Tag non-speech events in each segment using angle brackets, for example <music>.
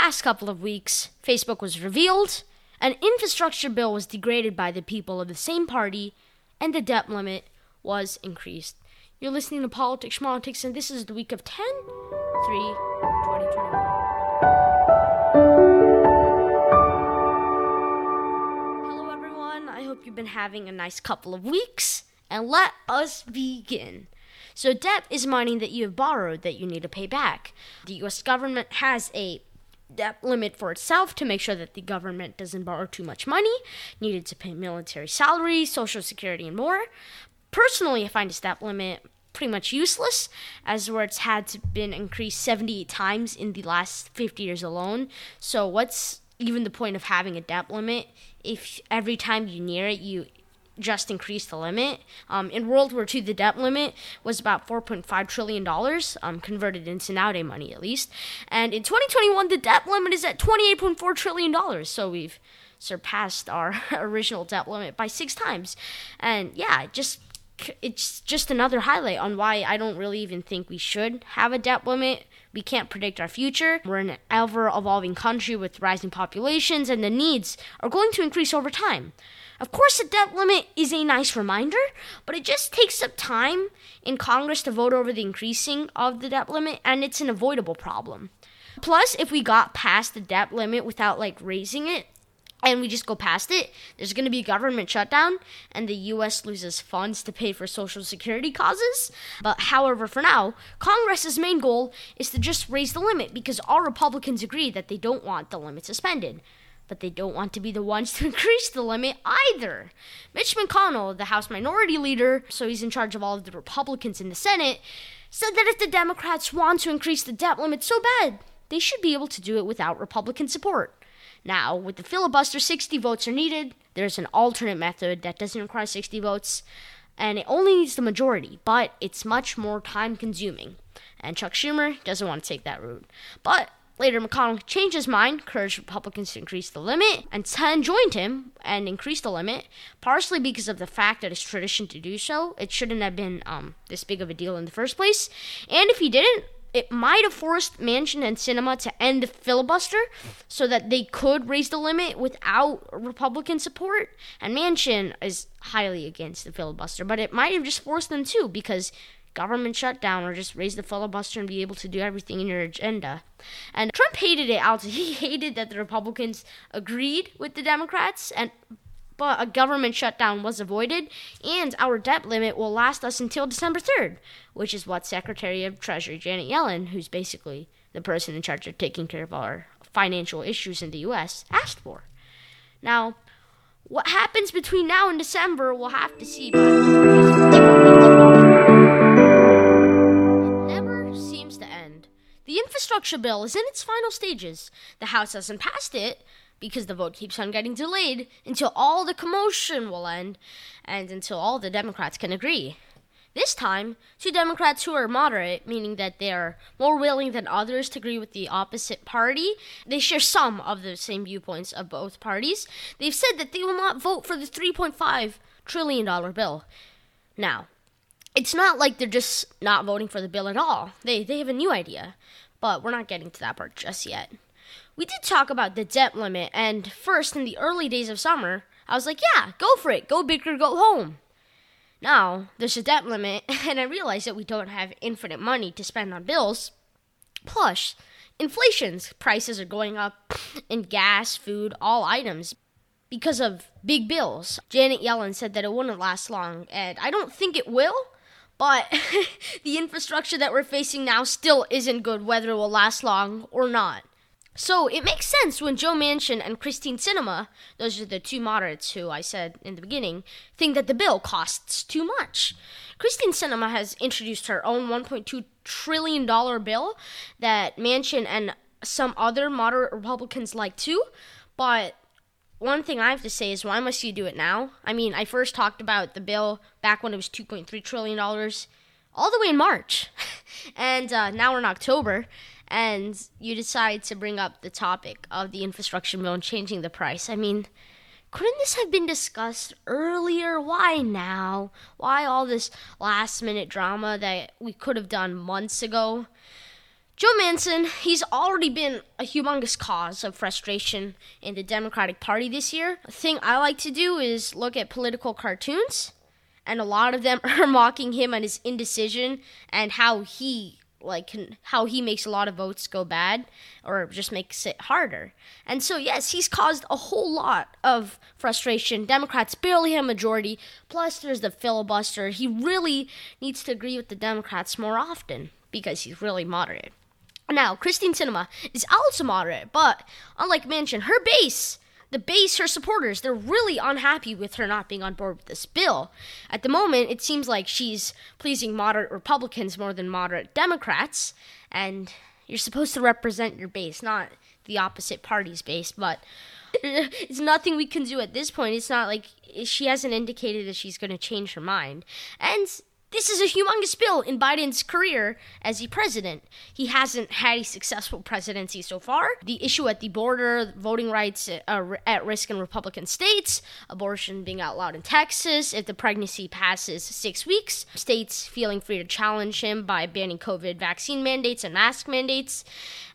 past couple of weeks, Facebook was revealed, an infrastructure bill was degraded by the people of the same party, and the debt limit was increased. You're listening to Politics Schmontics, and this is the week of 10 3 2021. Hello, everyone. I hope you've been having a nice couple of weeks, and let us begin. So, debt is money that you have borrowed that you need to pay back. The US government has a debt limit for itself to make sure that the government doesn't borrow too much money, needed to pay military salaries, social security, and more. Personally, I find this debt limit pretty much useless, as where it's had to been increased 78 times in the last 50 years alone. So what's even the point of having a debt limit if every time you near it you just increased the limit. Um, in World War II, the debt limit was about $4.5 trillion, um, converted into nowadays money at least. And in 2021, the debt limit is at $28.4 trillion. So we've surpassed our <laughs> original debt limit by six times. And yeah, just it's just another highlight on why I don't really even think we should have a debt limit. We can't predict our future. We're an ever evolving country with rising populations, and the needs are going to increase over time. Of course, the debt limit is a nice reminder, but it just takes up time in Congress to vote over the increasing of the debt limit, and it's an avoidable problem. Plus, if we got past the debt limit without like raising it, and we just go past it, there's going to be a government shutdown, and the U.S. loses funds to pay for Social Security causes. But however, for now, Congress's main goal is to just raise the limit because all Republicans agree that they don't want the limit suspended but they don't want to be the ones <laughs> to increase the limit either. Mitch McConnell, the House Minority Leader, so he's in charge of all of the Republicans in the Senate, said that if the Democrats want to increase the debt limit so bad, they should be able to do it without Republican support. Now, with the filibuster, 60 votes are needed. There's an alternate method that doesn't require 60 votes, and it only needs the majority, but it's much more time consuming. And Chuck Schumer doesn't want to take that route. But Later, McConnell changed his mind, encouraged Republicans to increase the limit, and 10 joined him and increased the limit, partially because of the fact that it's tradition to do so. It shouldn't have been um, this big of a deal in the first place. And if he didn't, it might have forced Manchin and Sinema to end the filibuster so that they could raise the limit without Republican support. And Manchin is highly against the filibuster, but it might have just forced them to because government shutdown or just raise the filibuster and be able to do everything in your agenda. And Trump hated it out. <laughs> He hated that the Republicans agreed with the Democrats and but a government shutdown was avoided, and our debt limit will last us until December 3rd, which is what Secretary of Treasury Janet Yellen, who's basically the person in charge of taking care of our financial issues in the U.S., asked for. Now, what happens between now and December, we'll have to see. Infrastructure bill is in its final stages. The House hasn't passed it because the vote keeps on getting delayed until all the commotion will end and until all the Democrats can agree. This time, two Democrats who are moderate, meaning that they are more willing than others to agree with the opposite party, they share some of the same viewpoints of both parties. They've said that they will not vote for the $3.5 trillion bill. Now, it's not like they're just not voting for the bill at all. They they have a new idea, but we're not getting to that part just yet. We did talk about the debt limit, and first in the early days of summer, I was like, yeah, go for it, go big or go home. Now there's a debt limit, <laughs> and I realize that we don't have infinite money to spend on bills. Plus, inflation's prices are going up <sniffs> in gas, food, all items because of big bills. Janet Yellen said that it wouldn't last long, and I don't think it will but <laughs> the infrastructure that we're facing now still isn't good, whether it will last long or not. So it makes sense when Joe Manchin and Christine Sinema, those are the two moderates who I said in the beginning, think that the bill costs too much. Christine Sinema has introduced her own $1.2 trillion bill that Manchin and some other moderate Republicans like too, but one thing I have to say is why must you do it now? I mean, I first talked about the bill back when it was $2.3 trillion, all the way in March. <laughs> and uh, now we're in October, and you decide to bring up the topic of the infrastructure bill and changing the price. I mean, couldn't this have been discussed earlier? Why now? Why all this last minute drama that we could have done months ago? Joe Manchin, he's already been a humongous cause of frustration in the Democratic Party this year. A thing I like to do is look at political cartoons, and a lot of them <laughs> are mocking him and his indecision and how he like how he makes a lot of votes go bad or just makes it harder. And so yes, he's caused a whole lot of frustration. Democrats barely have a majority. Plus there's the filibuster. He really needs to agree with the Democrats more often because he's really moderate. Now, Christine Sinema is also moderate, but unlike Manchin, her base, the base, her supporters, they're really unhappy with her not being on board with this bill. At the moment, it seems like she's pleasing moderate Republicans more than moderate Democrats, and you're supposed to represent your base, not the opposite party's base, but <laughs> it's nothing we can do at this point. It's not like she hasn't indicated that she's going to change her mind. And this is a humongous bill in Biden's career as the president. He hasn't had a successful presidency so far. The issue at the border, voting rights uh, at risk in Republican states, abortion being outlawed in Texas, if the pregnancy passes six weeks, states feeling free to challenge him by banning COVID vaccine mandates and mask mandates,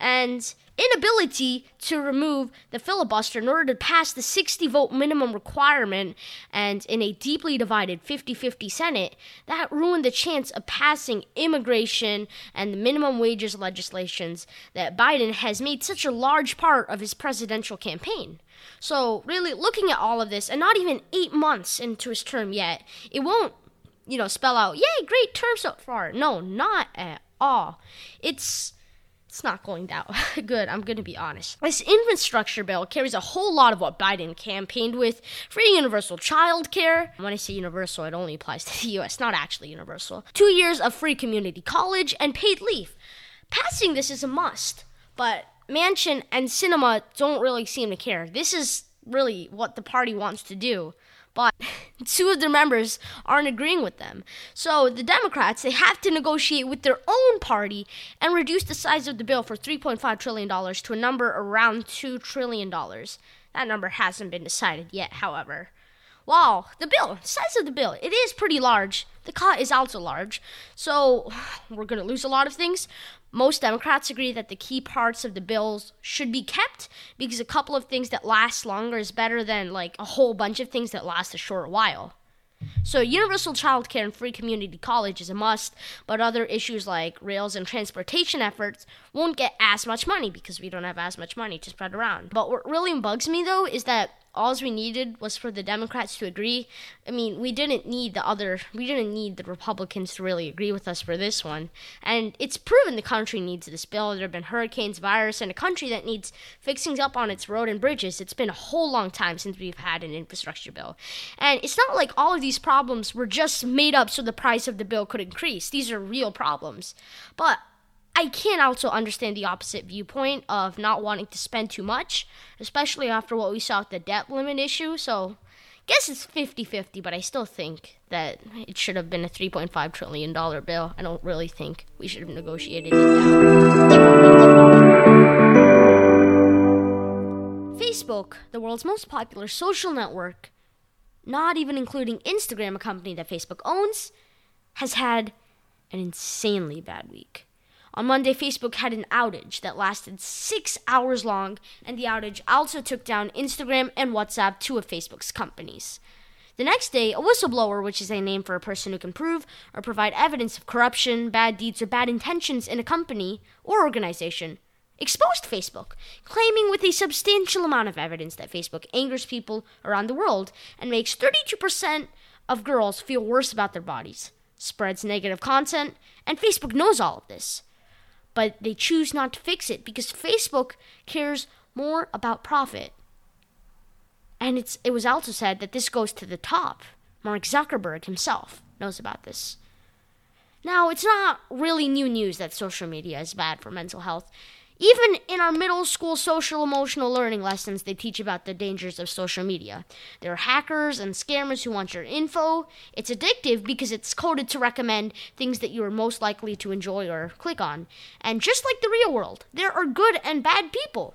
and inability to remove the filibuster in order to pass the 60 vote minimum requirement and in a deeply divided 50 50 Senate, that ruined the chance of passing immigration and the minimum wages legislations that Biden has made such a large part of his presidential campaign. So, really, looking at all of this, and not even eight months into his term yet, it won't, you know, spell out, yay, great term so far. No, not at all. It's it's not going that <laughs> good, I'm going to be honest. This infrastructure bill carries a whole lot of what Biden campaigned with free universal child care. When I say universal, it only applies <laughs> to the US, not actually universal. Two years of free community college and paid leave. Passing this is a must, but Manchin and Sinema don't really seem to care. This is really what the party wants to do but <laughs> two of their members aren't agreeing with them. So the Democrats they have to negotiate with their own party and reduce the size of the bill for 3.5 trillion dollars to a number around 2 trillion dollars. That number hasn't been decided yet, however. Wow, the bill, size of the bill, it is pretty large. The cut is also large. So <sighs> we're going to lose a lot of things, most Democrats agree that the key parts of the bills should be kept because a couple of things that last longer is better than like a whole bunch of things that last a short while. So, universal child care and free community college is a must, but other issues like rails and transportation efforts won't get as much money because we don't have as much money to spread around. But what really bugs me though is that all we needed was for the Democrats to agree. I mean, we didn't need the other, we didn't need the Republicans to really agree with us for this one. And it's proven the country needs this bill. There have been hurricanes, virus, and a country that needs fixing up on its road and bridges. It's been a whole long time since we've had an infrastructure bill. And it's not like all of these problems were just made up so the price of the bill could increase. These are real problems. But I can also understand the opposite viewpoint of not wanting to spend too much, especially after what we saw with the debt limit issue. So, guess it's 50-50, but I still think that it should have been a 3.5 trillion dollar bill. I don't really think we should have negotiated it down. Facebook, the world's most popular social network, not even including Instagram, a company that Facebook owns, has had an insanely bad week. On Monday, Facebook had an outage that lasted six hours long, and the outage also took down Instagram and WhatsApp, two of Facebook's companies. The next day, a whistleblower, which is a name for a person who can prove or provide evidence of corruption, bad deeds, or bad intentions in a company or organization, exposed Facebook, claiming with a substantial amount of evidence that Facebook angers people around the world and makes 32% of girls feel worse about their bodies, spreads negative content, and Facebook knows all of this but they choose not to fix it because Facebook cares more about profit. And it's it was also said that this goes to the top. Mark Zuckerberg himself knows about this. Now, it's not really new news that social media is bad for mental health. Even in our middle school social emotional learning lessons, they teach about the dangers of social media. There are hackers and scammers who want your info. It's addictive because it's coded to recommend things that you are most likely to enjoy or click on. And just like the real world, there are good and bad people,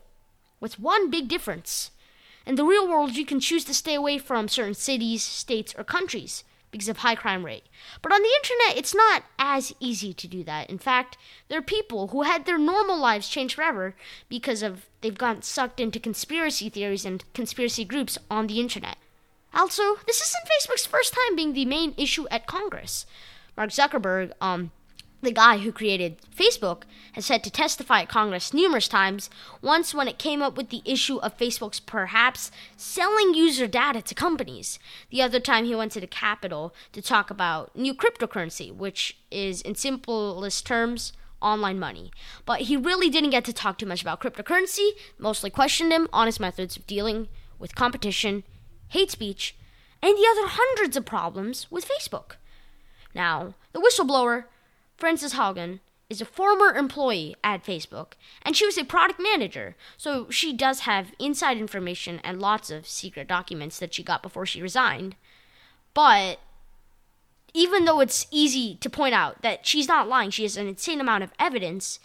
with one big difference. In the real world, you can choose to stay away from certain cities, states, or countries because of high crime rate. But on the internet, it's not as easy to do that. In fact, there are people who had their normal lives changed forever because of they've gotten sucked into conspiracy theories and conspiracy groups on the internet. Also, this isn't Facebook's first time being the main issue at Congress. Mark Zuckerberg, um, the guy who created Facebook, has had to testify at Congress numerous times, once when it came up with the issue of Facebook's perhaps selling user data to companies. The other time he went to the Capitol to talk about new cryptocurrency, which is, in simplest terms, online money. But he really didn't get to talk too much about cryptocurrency, mostly questioned him on his methods of dealing with competition, hate speech, and the other hundreds of problems with Facebook. Now, the whistleblower Frances Haugen is a former employee at Facebook, and she was a product manager, so she does have inside information and lots of secret documents that she got before she resigned. But even though it's easy to point out that she's not lying, she has an insane amount of evidence,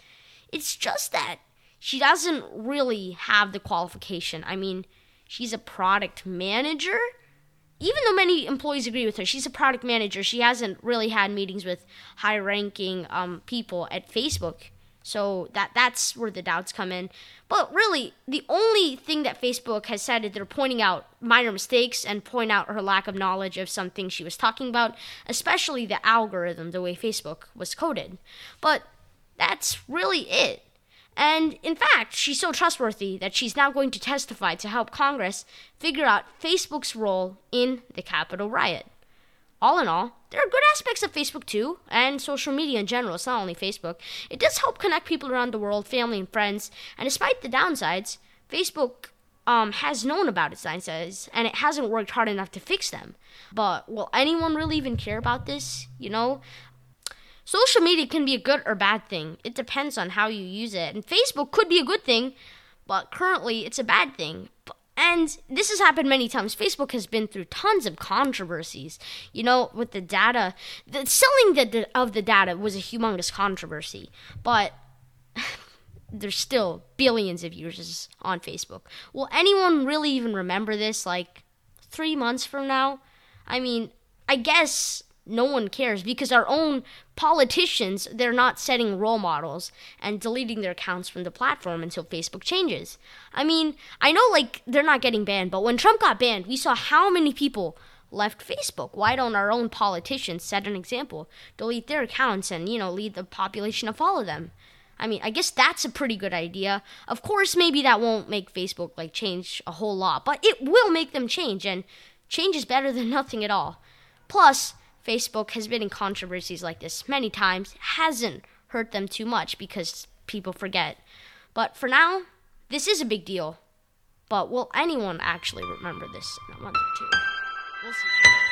it's just that she doesn't really have the qualification. I mean, she's a product manager even though many employees agree with her, she's a product manager. She hasn't really had meetings with high-ranking um, people at Facebook, so that that's where the doubts come in. But really, the only thing that Facebook has said is they're pointing out minor mistakes and point out her lack of knowledge of something she was talking about, especially the algorithm, the way Facebook was coded. But that's really it. And in fact, she's so trustworthy that she's now going to testify to help Congress figure out Facebook's role in the Capitol riot. All in all, there are good aspects of Facebook too, and social media in general. It's not only Facebook. It does help connect people around the world, family and friends. And despite the downsides, Facebook um, has known about its downsides, and it hasn't worked hard enough to fix them. But will anyone really even care about this? You know, Social media can be a good or bad thing. It depends on how you use it. And Facebook could be a good thing, but currently it's a bad thing. And this has happened many times. Facebook has been through tons of controversies. You know, with the data, the selling the, of the data was a humongous controversy. But <laughs> there's still billions of users on Facebook. Will anyone really even remember this like three months from now? I mean, I guess no one cares because our own politicians they're not setting role models and deleting their accounts from the platform until Facebook changes. I mean, I know like they're not getting banned, but when Trump got banned, we saw how many people left Facebook. Why don't our own politicians set an example, delete their accounts and, you know, lead the population to follow them? I mean, I guess that's a pretty good idea. Of course, maybe that won't make Facebook like change a whole lot, but it will make them change and change is better than <laughs> nothing at all. Plus, Facebook has been in controversies like this many times, hasn't hurt them too much because people forget. But for now, this is a big deal. But will anyone actually remember this in a month or two? We'll see.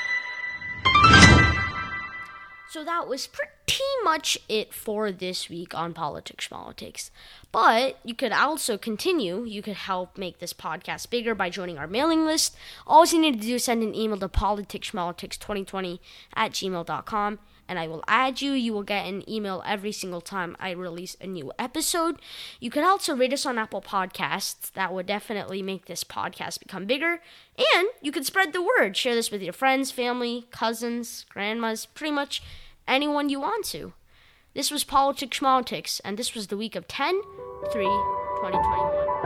So that was pretty much it for this week on Politics Politics. But you could also continue. You could help make this podcast bigger by joining our mailing list. All you need to do is send an email to politicspolitics2020 at gmail.com and I will add you. You will get an email every single time I release a new episode. You can also rate us on Apple Podcasts. That would definitely make this podcast become bigger. And you can spread the word. Share this with your friends, family, cousins, grandmas, pretty much anyone you want to. This was Politics Schmaltics, and this was the week of 10 3 2021.